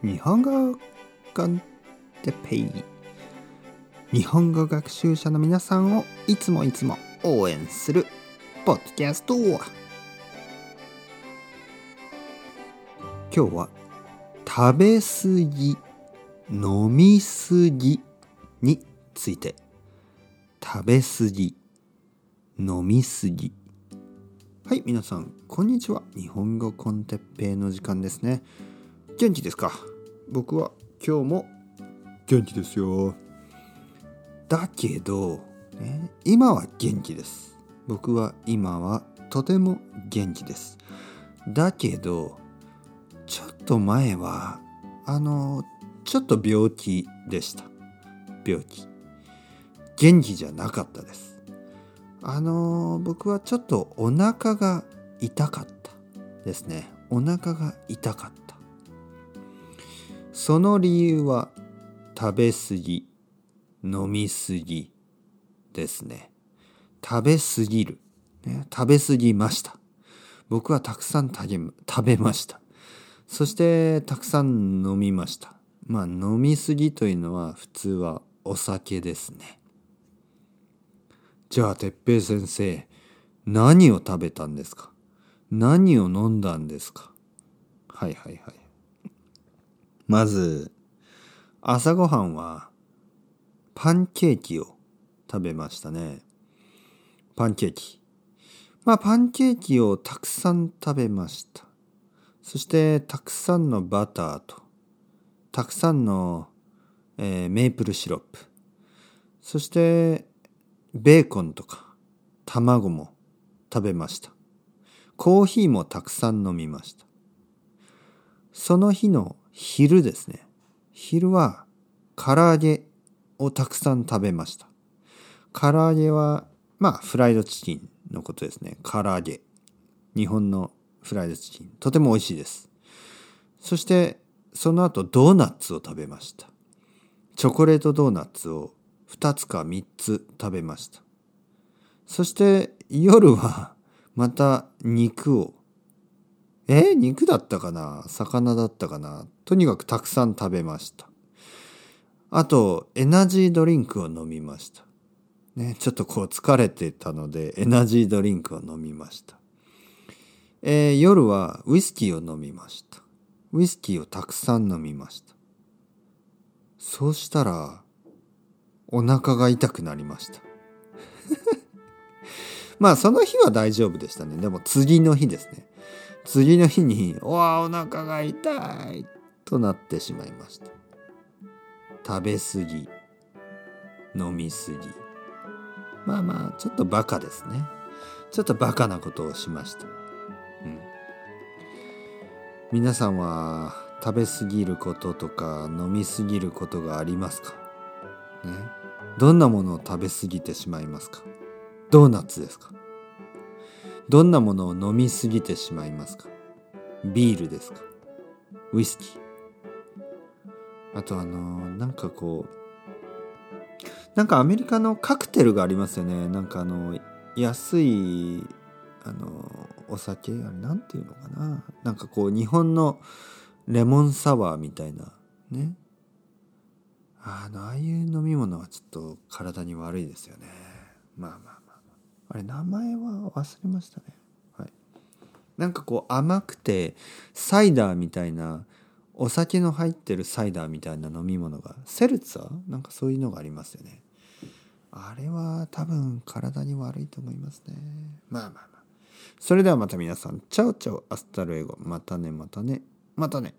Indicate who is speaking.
Speaker 1: 日本語コンテペイ日本語学習者の皆さんをいつもいつも応援するポッドキャスト今日は食べ過ぎ飲み過ぎについて食べ過ぎ飲み過ぎはい皆さんこんにちは日本語コンテッペイの時間ですね元気ですか？僕は今日も元気ですよ。だけど、ね、今は元気です。僕は今はとても元気です。だけどちょっと前はあのちょっと病気でした。病気。元気じゃなかったです。あの僕はちょっとお腹が痛かったですね。お腹が痛かった。その理由は食べ過ぎ飲み過ぎですね。食べ過ぎる、ね、食べ過ぎました。僕はたくさん食べました。そしてたくさん飲みました。まあ飲み過ぎというのは普通はお酒ですね。じゃあ哲平先生何を食べたんですか？何を飲んだんですか？はいはいはい。まず朝ごはんはパンケーキを食べましたね。パンケーキ。まあパンケーキをたくさん食べました。そしてたくさんのバターとたくさんの、えー、メープルシロップ。そしてベーコンとか卵も食べました。コーヒーもたくさん飲みました。その日の昼ですね。昼は唐揚げをたくさん食べました。唐揚げは、まあ、フライドチキンのことですね。唐揚げ。日本のフライドチキン。とても美味しいです。そして、その後ドーナツを食べました。チョコレートドーナツを2つか3つ食べました。そして夜はまた肉をえ？肉だったかな？魚だったかな？とにかくたくさん食べました。あと、エナジードリンクを飲みました。ね、ちょっとこう疲れてたので、エナジードリンクを飲みました。えー、夜はウイスキーを飲みました。ウイスキーをたくさん飲みました。そうしたら、お腹が痛くなりました。まあその日は大丈夫でしたね。でも次の日ですね。次の日に「おわお腹が痛い」となってしまいました。食べ過ぎ飲み過ぎ。まあまあちょっとバカですね。ちょっとバカなことをしました、うん、皆さんは食べ過ぎることとか飲み過ぎることがありますか？ね。どんなものを食べ過ぎてしまいますか？ドーナツですか？どんなものを飲みすぎてしまいますか？ビールですか？ウイスキー。あとあのなんかこうなんかアメリカのカクテルがありますよね。なんかあの安いあのお酒あれなんていうのかな。なんかこう日本のレモンサワーみたいな。ね。あのああいう飲み物はちょっと体に悪いですよね。まあまあまあまあ。あれ名前は忘れましたね。はい。なんかこう甘くてサイダーみたいなお酒の入ってるサイダーみたいな飲み物がセルツァなんかそういうのがありますよね。あれは多分体に悪いと思いますね。まあまあまあ。それではまた皆さん。 Chao chao。Hasta luego。またねまたね。またね。